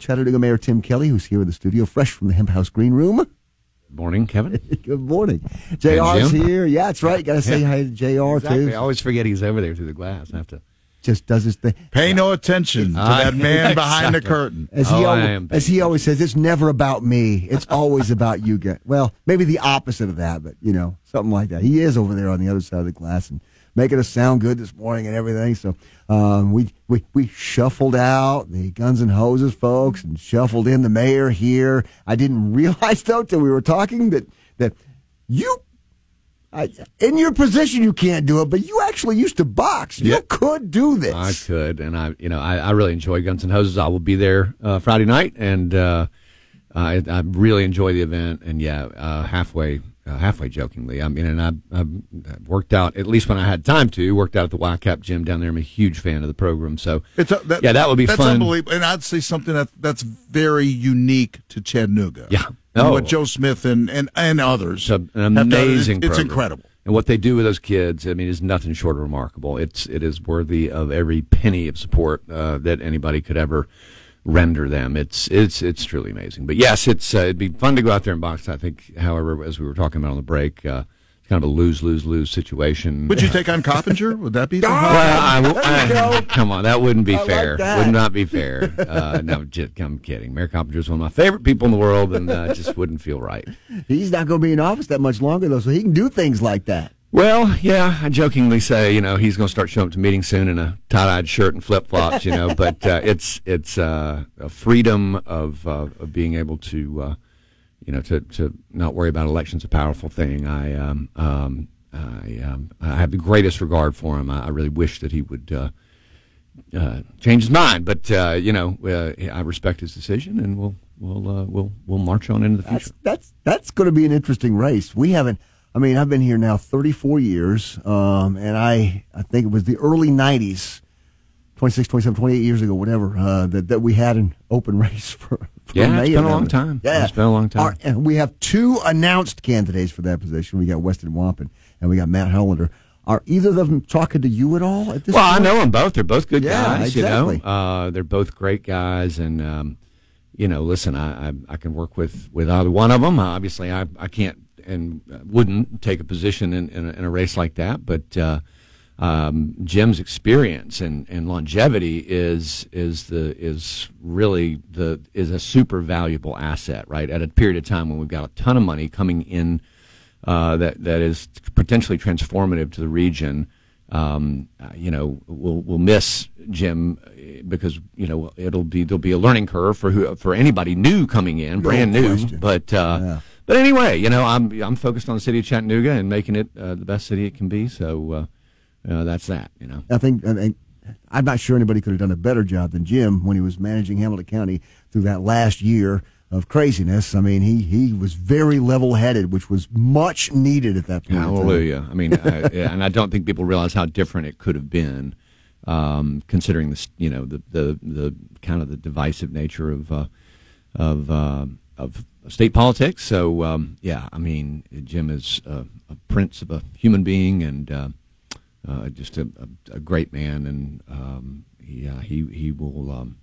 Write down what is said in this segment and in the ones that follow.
Chattanooga Mayor Tim Kelly, who's here in the studio, fresh from the Hemp House Green Room. Good morning, Kevin. Good morning. JR's Jim. here. Yeah, that's right. Got to say hi to JR, Exactly. I always forget he's over there through the glass. I have to. Just does his thing. Pay no attention to I- that man behind the curtain. As he, Oh, I always, as he always says, it's never about me. It's always about you guys. Well, maybe the opposite of that, but you know, something like that. He is over there on the other side of the glass and making us sound good this morning and everything. So um, we, we we shuffled out the Guns and Hoses folks and shuffled in the mayor here. I didn't realize though till we were talking that that you. I, in your position, you can't do it, but you actually used to box. You Yeah. could do this. I could, and I, you know, I, I really enjoy Guns N' Hoses. I will be there uh, Friday night, and uh, I, I really enjoy the event. And yeah, uh, halfway, uh, halfway jokingly, I mean, and I, I worked out at least when I had time to. Worked out at the YCAP gym down there. I'm a huge fan of the program, so It's a, that, Yeah, that would be that's fun. unbelievable. And I'd say something that that's very unique to Chattanooga. Yeah. Oh. what Joe Smith and, and, and others It's a- an have done. amazing. It's, it's incredible. And what they do with those kids, I mean, is nothing short of remarkable. It's it is worthy of every penny of support uh, that anybody could ever render them. It's it's it's truly amazing. But yes, it's uh, it'd be fun to go out there and box. I think, however, as we were talking about on the break, uh, it's kind of a lose lose lose situation. Would you take on Coppinger? Would that be? the well, I, There I- come on, that wouldn't be I fair. that. Would not be fair. Uh, no, just, I'm kidding. Mayor Coppinger is one of my favorite people in the world, and uh, it just wouldn't feel right. He's not going to be in office that much longer, though, so he can do things like that. Well, yeah, I jokingly say, you know, he's going to start showing up to meetings soon in a tie-dyed shirt and flip-flops, you know, but uh, it's it's uh, a freedom of uh, of being able to, uh, you know, to, to not worry about elections a powerful thing. I um, um, I, um, I have the greatest regard for him. I, I really wish that he would uh, uh, change his mind, but uh, you know, uh, I respect his decision, and we'll we'll uh, we'll we'll march on into the future. That's that's that's going to be an interesting race. We haven't. I mean, I've been here now 34 years, um, and I I think it was the early 90s, 26, 27, 28 years ago, whatever, uh, that that we had an open race for. for Yeah, it's been a long time. Yeah, It's been a long time. Our- and we have two announced candidates for that position. We got Weston Wamp and we got Matt Hullander. Are either of them talking to you at all at this Well, I know them both. They're both good Yeah, guys. exactly. You know, uh, they're both great guys, and um, you know, listen, I, I I can work with with either one of them. Obviously, I I can't and wouldn't take a position in in a, in a race like that, but. Uh, um, Jim's experience and, and longevity is is the is really the is a super valuable asset, right? At a period of time when we've got a ton of money coming in uh, that that is potentially transformative to the region. Um, you know, we'll we'll miss Jim because you know it'll be there'll be a learning curve for who for anybody new coming in, brand new. But uh, Yeah. But anyway, you know, I'm I'm focused on the city of Chattanooga and making it uh, the best city it can be. So uh, uh, that's that. You know. I think, I think I'm not sure anybody could have done a better job than Jim when he was managing Hamilton County through that last year of craziness. I mean, he he was very level headed, which was much needed at that point. Hallelujah. I mean, I, yeah, and I don't think people realize how different it could have been, um, considering this, you know, the, the, the kind of the divisive nature of, uh, of, uh, of state politics. So, um, yeah, I mean, Jim is a, a prince of a human being and, uh, uh, just a, a, a great man. And, um, he, uh, he, he will, um,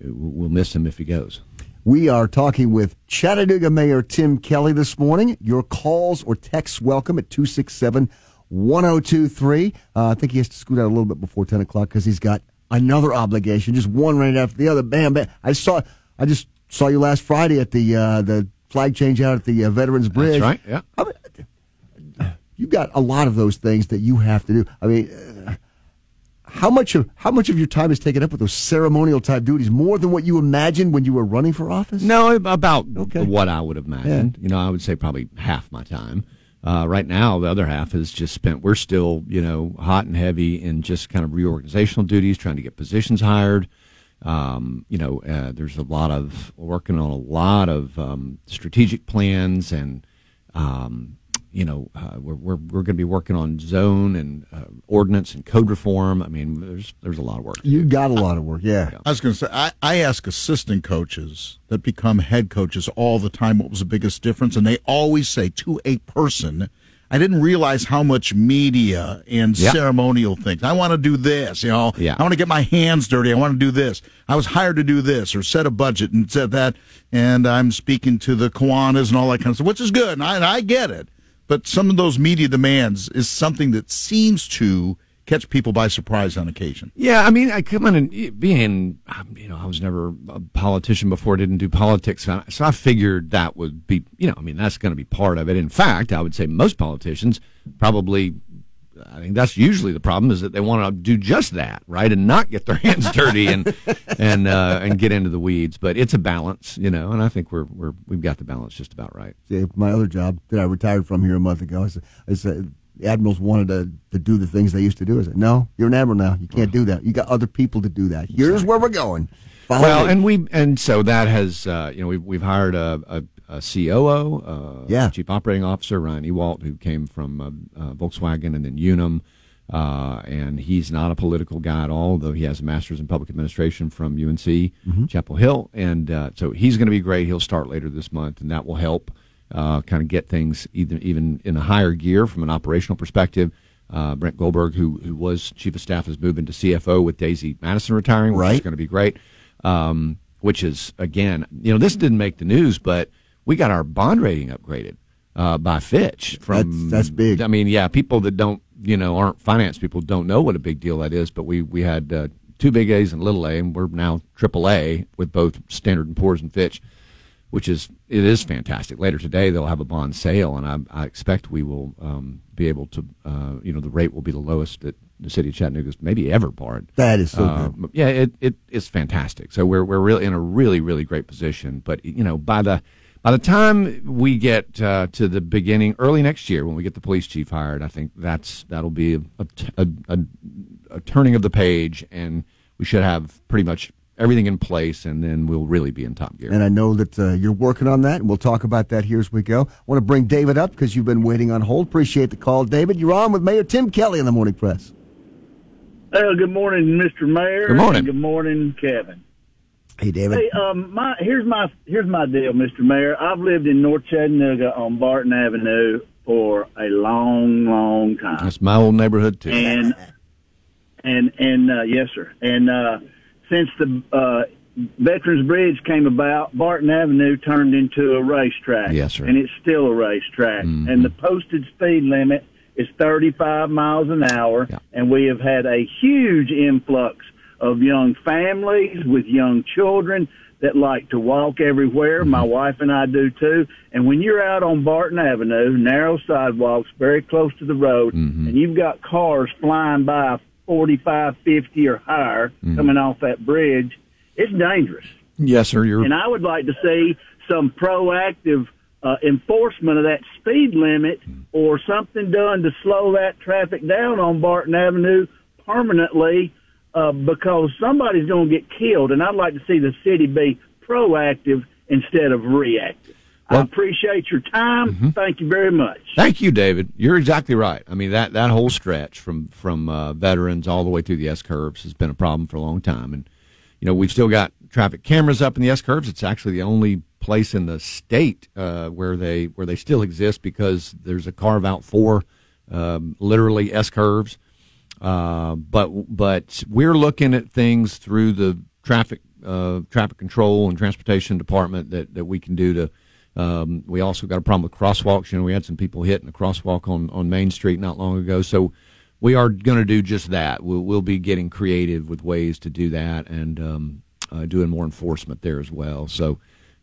we'll miss him if he goes. We are talking with Chattanooga Mayor Tim Kelly this morning. Your calls or texts welcome at 267 1023. Uh, I think he has to scoot out a little bit before 10 o'clock because he's got another obligation, just one right after the other. Bam, bam. I saw, I just saw you last Friday at the uh, the flag change out at the uh, Veterans Bridge. right, yeah. I mean, you've got a lot of those things that you have to do. I mean, uh, how much of how much of your time is taken up with those ceremonial type duties? More than what you imagined when you were running for office? No, about Okay. what I would have imagined. You know, I would say probably half my time. Uh, right now, the other half is just spent. We're still, you know, hot and heavy in just kind of reorganizational duties, trying to get positions hired. Um, you know, uh, there's a lot of working on a lot of um, strategic plans, and um, you know, uh, we're we're, we're going to be working on zone and uh, ordinance and code reform. I mean, there's there's a lot of work. You got a lot of work, yeah. I was going to say, I, I ask assistant coaches that become head coaches all the time what was the biggest difference, and they always say to a person, I didn't realize how much media and Yeah. ceremonial things. I want to do this, you know. Yeah. I want to get my hands dirty. I want to do this. I was hired to do this or set a budget and said that. And I'm speaking to the Kiwanis and all that kind of stuff, which is good. And I, and I get it. But some of those media demands is something that seems to catch people by surprise on occasion. Yeah, I mean, I come in and being, um, you know, I was never a politician before, didn't do politics, so I- figured that would be, you know, I mean, that's going to be part of it. In fact, I would say most politicians probably, I think that's usually the problem is that they want to do just that, right, and not get their hands dirty and and uh, and get into the weeds. But it's a balance, you know, and I think we're we're we've got the balance just about right. Yeah, my other job that I retired from here a month ago. I said, I said the admirals wanted to, to do the things they used to do. I said, no, you're an admiral now. You can't do that. You got other people to do that. Here's where we're going. Follow Well, me. and we and so that has uh, you know we've we've hired a, a, a COO, uh, Yeah. Chief Operating Officer Ryan Ewalt, who came from uh, uh, Volkswagen and then Unum, uh, and he's not a political guy at all, though he has a master's in public administration from UNC Mm-hmm. Chapel Hill, and uh, so he's going to be great. He'll start later this month, and that will help uh, kind of get things either even in a higher gear from an operational perspective. Uh, Brent Goldberg, who who was chief of staff, is moving to CFO with Daisy Madison retiring, which is going to be great. Um, which is again, you know, this didn't make the news, but we got our bond rating upgraded uh, by Fitch. From That's- that's big. I mean, yeah, people that don't, you know, aren't finance people don't know what a big deal that is. But we we had uh, two big A's and little A, and we're now triple A with both Standard and Poor's and Fitch, which is it is fantastic. Later today they'll have a bond sale, and I, I expect we will um, be able to, uh, you know, the rate will be the lowest that the city of Chattanooga's maybe ever borrowed. that is so Uh, good. yeah, it, it it's fantastic. So we're we're really in a really really great position. But you know, by the by the time we get uh, to the beginning, early next year, when we get the police chief hired, I think that's that'll be a, a, a, a turning of the page, and we should have pretty much everything in place, and then we'll really be in top gear. And I know that uh, you're working on that, and we'll talk about that here as we go. I want to bring David up because you've been waiting on hold. Appreciate the call, David. You're on with Mayor Tim Kelly in the Morning Press. Uh, good morning, Mr. Mayor. Good morning. Good morning, Kevin. Hey, David. Hey, um, my here's my here's my deal, Mr. Mayor. I've lived in North Chattanooga on Barton Avenue for a long, long time, that's my old neighborhood too. and and and uh, yes, sir. And uh, since the uh, Veterans Bridge came about, Barton Avenue turned into a racetrack. Yes, sir. And it's still a racetrack. Mm-hmm. And the posted speed limit is 35 miles an hour. Yeah. And we have had a huge influx of young families with young children that like to walk everywhere. My mm-hmm. wife and I do too. And when you're out on Barton Avenue, narrow sidewalks, very close to the road, mm-hmm. and you've got cars flying by 45, 50 or higher coming off that bridge, it's dangerous. yes, sir. You're And I would like to see some proactive uh, enforcement of that speed limit or something done to slow that traffic down on Barton Avenue permanently uh, because somebody's going to get killed. And I'd like to see the city be proactive instead of reactive. I appreciate your time. Thank you very much. Thank you, David. You're exactly right. I mean that that whole stretch from from uh, veterans all the way through the S curves has been a problem for a long time, and you know we've still got traffic cameras up in the S curves. It's actually the only place in the state uh, where they where they still exist because there's a carve out for um, literally S curves. Uh, but but we're looking at things through the traffic uh, traffic control and transportation department that, that we can do to. Um, we also got a problem with crosswalks. You know, we had some people hitting a crosswalk on, on Main Street not long ago. So we are going to do just that. We'll, we'll be getting creative with ways to do that and um, uh, doing more enforcement there as well. So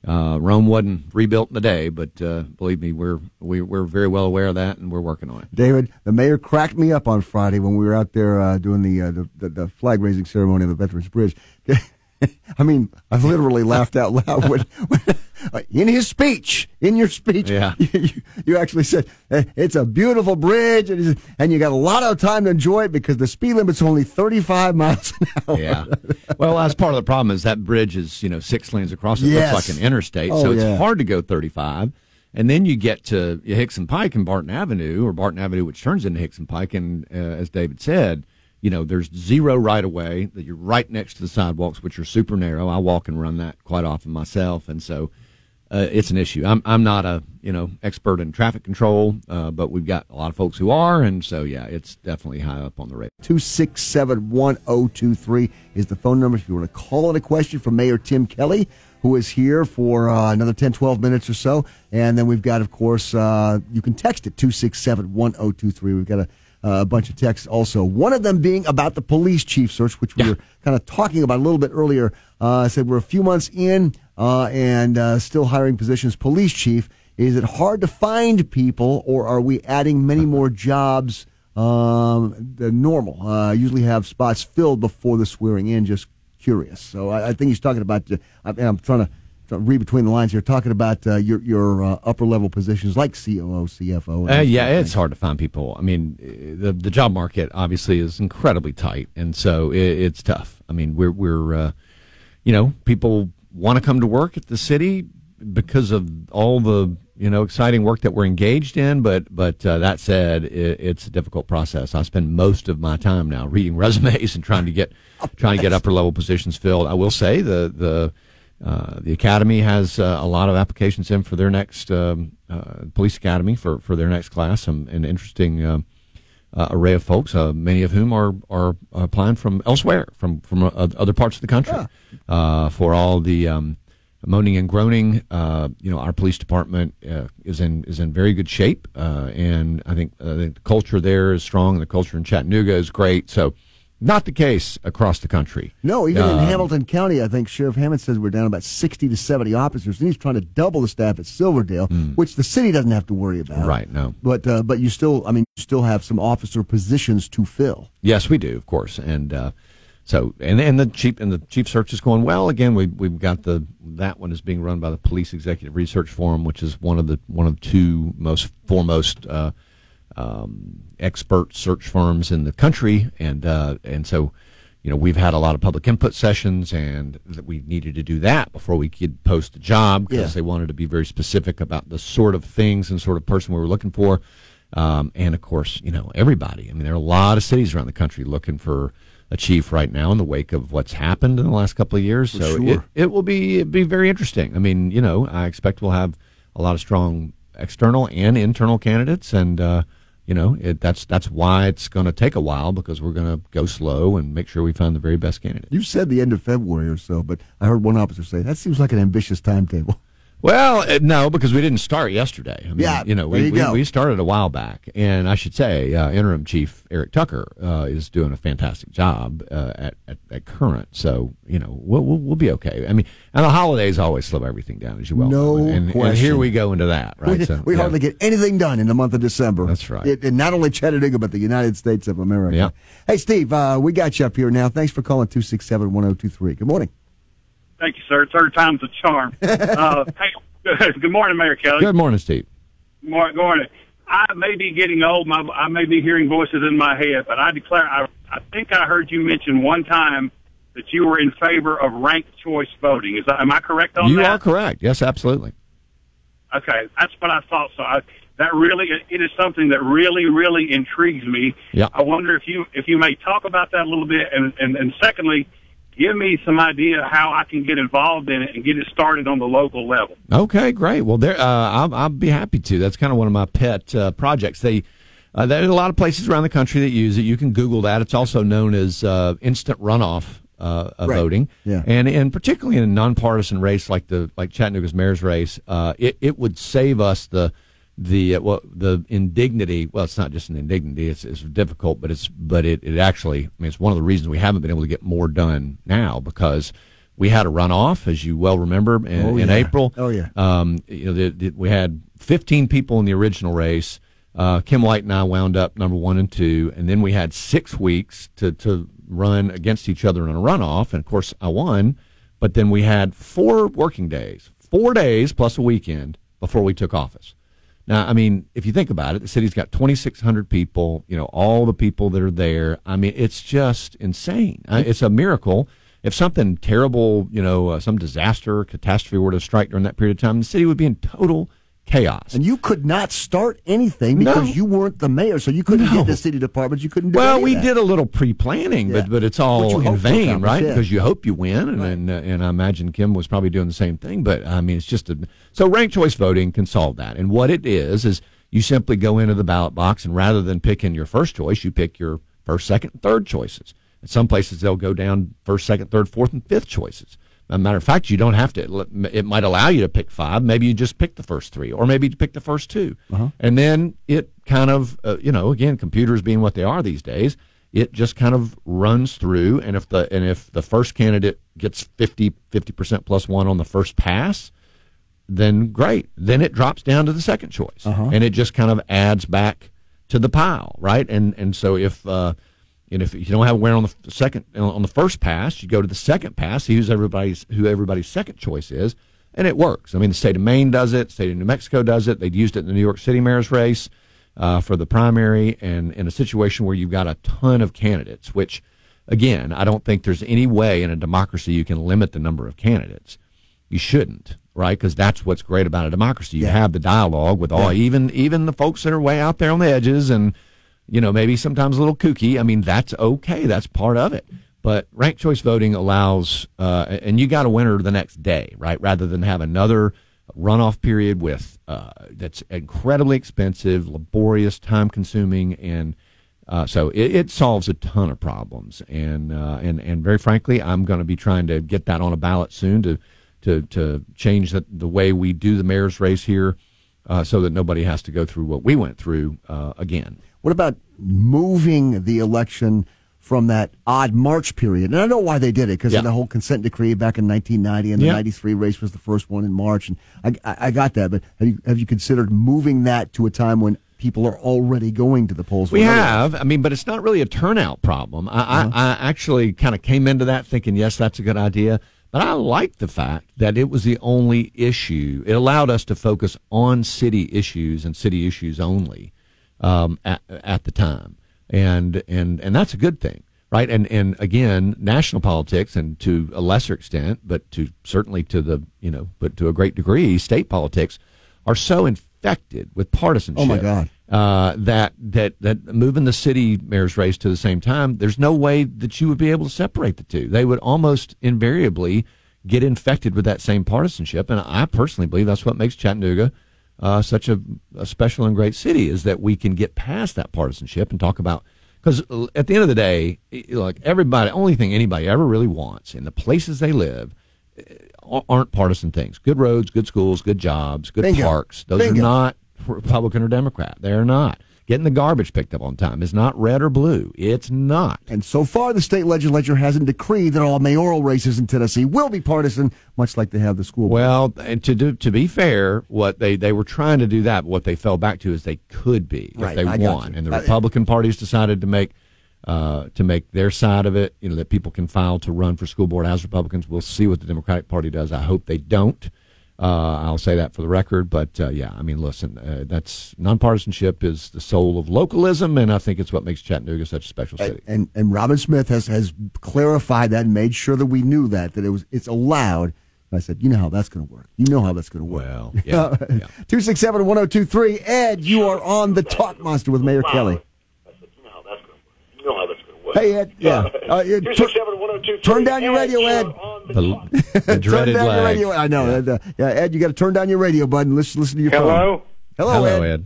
uh, Rome wasn't rebuilt in a day, but uh, believe me, we're we, we're very well aware of that and we're working on it. David, the mayor cracked me up on Friday when we were out there uh, doing the, uh, the, the the flag raising ceremony on the Veterans Bridge. I mean, I literally laughed out loud when, when, in his speech. In your speech, Yeah. you, you, actually said "Eh, it's a beautiful bridge, and, and you got a lot of time to enjoy it because the speed limit's only thirty-five miles an hour. Yeah. Well, that's part of the problem is that bridge is, you know, six lanes across. It Yes. looks like an interstate. Oh, so it's yeah. hard to go 35. And then you get to Hickson Pike and Barton Avenue, or Barton Avenue, which turns into Hickson Pike. And uh, as David said, you know, there's zero right of way, that you're right next to the sidewalks, which are super narrow. I walk and run that quite often myself. And so, uh, it's an issue. I'm I'm not a you know expert in traffic control, uh, but we've got a lot of folks who are, and so yeah, it's definitely high up on the radar. 267 1023 is the phone number if you want to call in a question from Mayor Tim Kelly, who is here for uh, another 10, 12 minutes or so. And then we've got, of course, uh, you can text it 267 1023. We've got a, uh, a bunch of texts also. One of them being about the police chief search, which we Yeah. were kind of talking about a little bit earlier. Uh, I said we're a few months in uh, and uh, still hiring positions. Police chief, is it hard to find people, or are we adding many more jobs um, than normal? Uh, usually have spots filled before the swearing in. Just curious. So I, I think he's talking about. Uh, I, I'm trying to. To Read between the lines here, talking about uh, your your uh, upper level positions like COO, CFO. Uh, yeah, it's hard to find people. I mean, uh, the the job market obviously is incredibly tight, and so it, it's tough. I mean, we're we're uh, you know people want to come to work at the city because of all the you know exciting work that we're engaged in. But but uh, that said, it, it's a difficult process. I spend most of my time now reading resumes and trying to get trying to get upper level positions filled. I will say the the uh, the academy has uh, a lot of applications in for their next um, uh, police academy for, for their next class. Some an interesting uh, uh, array of folks, uh, many of whom are are applying from elsewhere, from from other parts of the country, uh, for all the um, moaning and groaning. Uh, you know, our police department uh, is in is in very good shape, uh, and I think, uh, the culture there is strong. The culture in Chattanooga is great. So. Not the case across the country. No, even in Um, Hamilton County, I think Sheriff Hammond says we're down about 60 to 70 officers, and he's trying to double the staff at Silverdale, which the city doesn't have to worry about. Right, no. But uh, but you still, I mean, you still have some officer positions to fill. Yes, we do, of course, and uh, so and and the chief and the chief search is going well. Again, we we've got the that one is being run by the Police Executive Research Forum, which is one of the one of two most foremost uh, um, expert search firms in the country, and uh, and so. You know, we've had a lot of public input sessions, and that we needed to do that before we could post the job because Yeah. they wanted to be very specific about the sort of things and sort of person we were looking for. Um, and of course, you know, everybody. I mean, there are a lot of cities around the country looking for a chief right now in the wake of what's happened in the last couple of years. so it, sure. it will be be very interesting. I mean, you know, I expect we'll have a lot of strong external and internal candidates, and uh, you know, it, that's that's why it's going to take a while because we're going to go slow and make sure we find the very best candidate. You said the end of February or so, but I heard one officer say that seems like an ambitious timetable. Well, uh, no, because we didn't start yesterday. I mean, Yeah, you know, we, you we, we started a while back, and I should say, uh, interim chief Eric Tucker uh, is doing a fantastic job uh, at, at at current. So you know, we'll, we'll we'll be okay. I mean, and the holidays always slow everything down, as you well No know. And, and question. here we go into that, right? we So, we yeah. hardly get anything done in the month of December. That's right. It, and not only Chattanooga, but the United States of America. Yeah. Hey, Steve, uh, we got you up here now. Thanks for calling 267 1023. Good morning. Thank you, sir. Third time's a charm. uh, hey, good morning, Mayor Kelly. Good morning, Steve. Good morning. I may be getting old. My, I may be hearing voices in my head, but I declare, I, I think I heard you mention one time that you were in favor of ranked choice voting. Is that, am I correct on You that? You are correct. Yes, absolutely. Okay, that's what I thought. So I, that really, it is something that really, really intrigues me. Yeah. I wonder if you, if you may talk about that a little bit, and and, and secondly, give me some idea how I can get involved in it and get it started on the local level. Okay, great. Well, there, uh, I'll, I'll be happy to. That's kind of one of my pet uh, projects. They, uh, there are a lot of places around the country that use it. You can Google that. It's also known as uh, instant runoff uh, of Right. voting. Yeah. And and particularly in a nonpartisan race like the like Chattanooga's mayor's race, uh, it it would save us the the uh, well the indignity. Well, it's not just an indignity. It's it's difficult, but it's but it it actually. I mean, it's one of the reasons we haven't been able to get more done now because. We had a runoff, as you well remember, in, Oh, in. April. Oh, yeah. Um, you know, the, the, we had 15 people in the original race. Uh, Kim White and I wound up number one and two, and then we had six weeks to to run against each other in a runoff, and of course I won. But then we had four working days, four days plus a weekend before we took office. Now, I mean, if you think about it, the city's got 2,600 people. You know, all the people that are there. I mean, it's just insane. Uh, It's a miracle. If something terrible, you know, uh, some disaster, catastrophe were to strike during that period of time, the city would be in total chaos. And you could not start anything because No. you weren't the mayor, so you couldn't No. get the city departments. You couldn't do Well, we did a little pre-planning, Yeah. but but it's all in vain, right? yeah. Because you hope you win, and and, uh, and I imagine Kim was probably doing the same thing. But I mean, it's just a so ranked choice voting can solve that. And what it is is you simply go into the ballot box, and rather than picking your first choice, you pick your first, second, third choices. In some places, they'll go down first, second, third, fourth, and fifth choices. A matter of fact, you don't have to. It might allow you to pick five. Maybe you just pick the first three, or maybe you pick the first 2 and then it kind of, uh, you know, again, computers being what they are these days, it just kind of runs through. And if the and if the first candidate gets 50 percent plus one on the first pass, then great. Then it drops down to the second choice, and it just kind of adds back to the pile, right? And and so if uh, and if you don't have a winner on the second on the first pass, you go to the second pass, see who's everybody's who everybody's second choice is, and it works. I mean, the state of Maine does it, the state of New Mexico does it. They used it in the New York City mayor's race uh, for the primary, and in a situation where you've got a ton of candidates, which again, I don't think there's any way in a democracy you can limit the number of candidates. You shouldn't, right? Because that's what's great about a democracy. You Yeah. have the dialogue with all, even even the folks that are way out there on the edges, and you know maybe sometimes a little kooky. I mean, that's okay. That's part of it. But ranked choice voting allows, uh, and you got a winner the next day, right? Rather than have another runoff period with uh, that's incredibly expensive, laborious, time consuming, and uh, so it, it solves a ton of problems. And uh, and and very frankly, I'm going to be trying to get that on a ballot soon to to to change the, the way we do the mayor's race here, uh, so that nobody has to go through what we went through uh, again. What about moving the election from that odd March period? And I know why they did it because Yeah. of the whole consent decree back in 1990, and the Yeah. 93 race was the first one in March. And I, I, I got that, but have you have you considered moving that to a time when people are already going to the polls? We have. I mean, but it's not really a turnout problem. I, I, uh-huh. I actually kind of came into that thinking, yes, that's a good idea. But I like the fact that it was the only issue. It allowed us to focus on city issues and city issues only um, at, at the time, and and and that's a good thing, right? And and again, national politics, and to a lesser extent, but to certainly to the you know, but to a great degree, state politics are so infected with partisanship Oh, my God. uh, that that that moving the city mayor's race to the same time, there's no way that you would be able to separate the two. They would almost invariably get infected with that same partisanship, and I personally believe that's what makes Chattanooga uh, such a, a special and great city is that we can get past that partisanship and talk about. Because at the end of the day, like everybody, only thing anybody ever really wants in the places they live uh, aren't partisan things. Good roads, good schools, good jobs, good Bingo. parks. Those Bingo. are not Republican or Democrat. They are not. Getting the garbage picked up on time is not red or blue. It's not. And so far, the state legislature hasn't decreed that all mayoral races in Tennessee will be partisan, much like they have the school. board. Well, and to do, to be fair, what they, they were trying to do that, but what they fell back to is they could be if Right, they I won, and the Republican Republican parties decided to make uh, to make their side of it. You know that people can file to run for school board as Republicans. We'll see what the Democratic Party does. I hope they don't. Uh, I'll say that for the record, but uh, yeah, I mean, listen, uh, that's nonpartisanship is the soul of localism, and I think it's what makes Chattanooga such a special city. and and Robin Smith has has clarified that and made sure that we knew that that it was it's allowed. And I said, you know how that's going to work. You know how that's going to work. Well, yeah, yeah. Two six seven one zero two three. Ed, you are on the Talk Monster with Mayor Kelly. I said, You know how that's going to work. You know how Hey Ed, yeah. Uh, yeah, Two tur- six seven one zero two. turn down your radio, Ed. On the The, clock. turn dreaded down your lag. radio. I know. Ed, uh, yeah, Ed, you got to turn down your radio button. Listen, listen to your phone. Hello. Hello, Hello, Ed.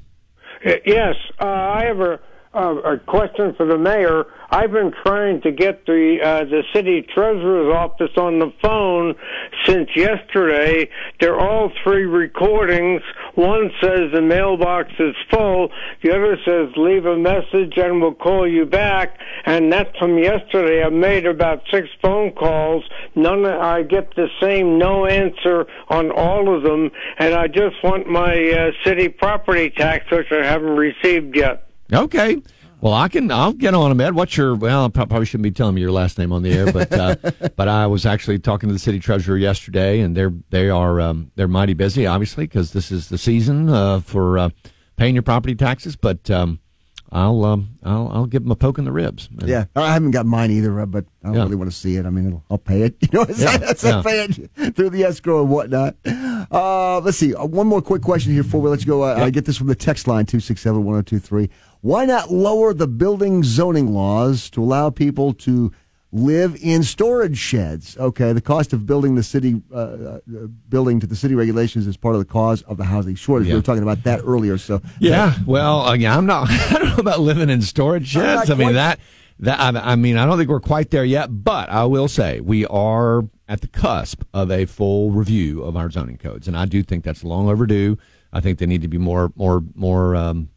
Ed. Yes, uh, I have a, a a question for the mayor. I've been trying to get the uh, the city treasurer's office on the phone since yesterday. They're all three recordings. One says the mailbox is full. The other says leave a message and we'll call you back. And that's from yesterday. I made about six phone calls. None. Of, I get the same no answer on all of them. And I just want my uh, city property tax, which I haven't received yet. Okay. Well, I can. I'll get on them, Ed. What's your? Well, I probably shouldn't be telling me your last name on the air, but uh, but I was actually talking to the city treasurer yesterday, and they're they are um, they're mighty busy, obviously, because this is the season uh, for uh, paying your property taxes. But um, I'll um, I'll I'll give them a poke in the ribs. Yeah, I haven't got mine either, uh, but I don't Yeah. really want to see it. I mean, it'll, I'll pay it. You know, Yeah, yeah. I pay it through the escrow and whatnot. Uh, let's see. Uh, one more quick question here before we let you go. Uh, I get this from the text line 267 1023. Why not lower the building zoning laws to allow people to live in storage sheds? Okay, the cost of building the city uh, uh, building to the city regulations is part of the cause of the housing shortage. We were talking about that earlier. So Yeah, well, uh, yeah, I'm not. I don't know about living in storage sheds. I mean that that I, I mean I don't think we're quite there yet, but I will say we are at the cusp of a full review of our zoning codes, and I do think that's long overdue. I think they need to be more more more. Um,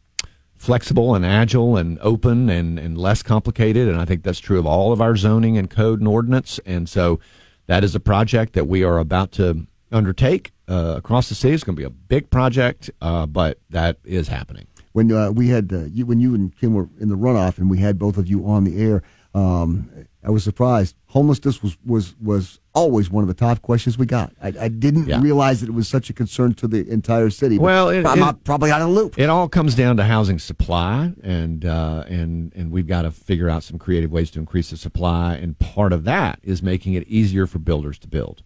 flexible and agile and open and, and less complicated. And I think that's true of all of our zoning and code and ordinance. And so that is a project that we are about to undertake uh, across the city. It's going to be a big project, uh, but that is happening. when uh, we had uh, you, when you and Kim were in the runoff, and we had both of you on the air, um, I was surprised. Homelessness was was was always one of the top questions we got. I, I didn't Yeah. realize that it was such a concern to the entire city. Well, it- I'm it- probably out of the loop. It all comes down to housing supply, and uh, and and we've got to figure out some creative ways to increase the supply. And part of that is making it easier for builders to build.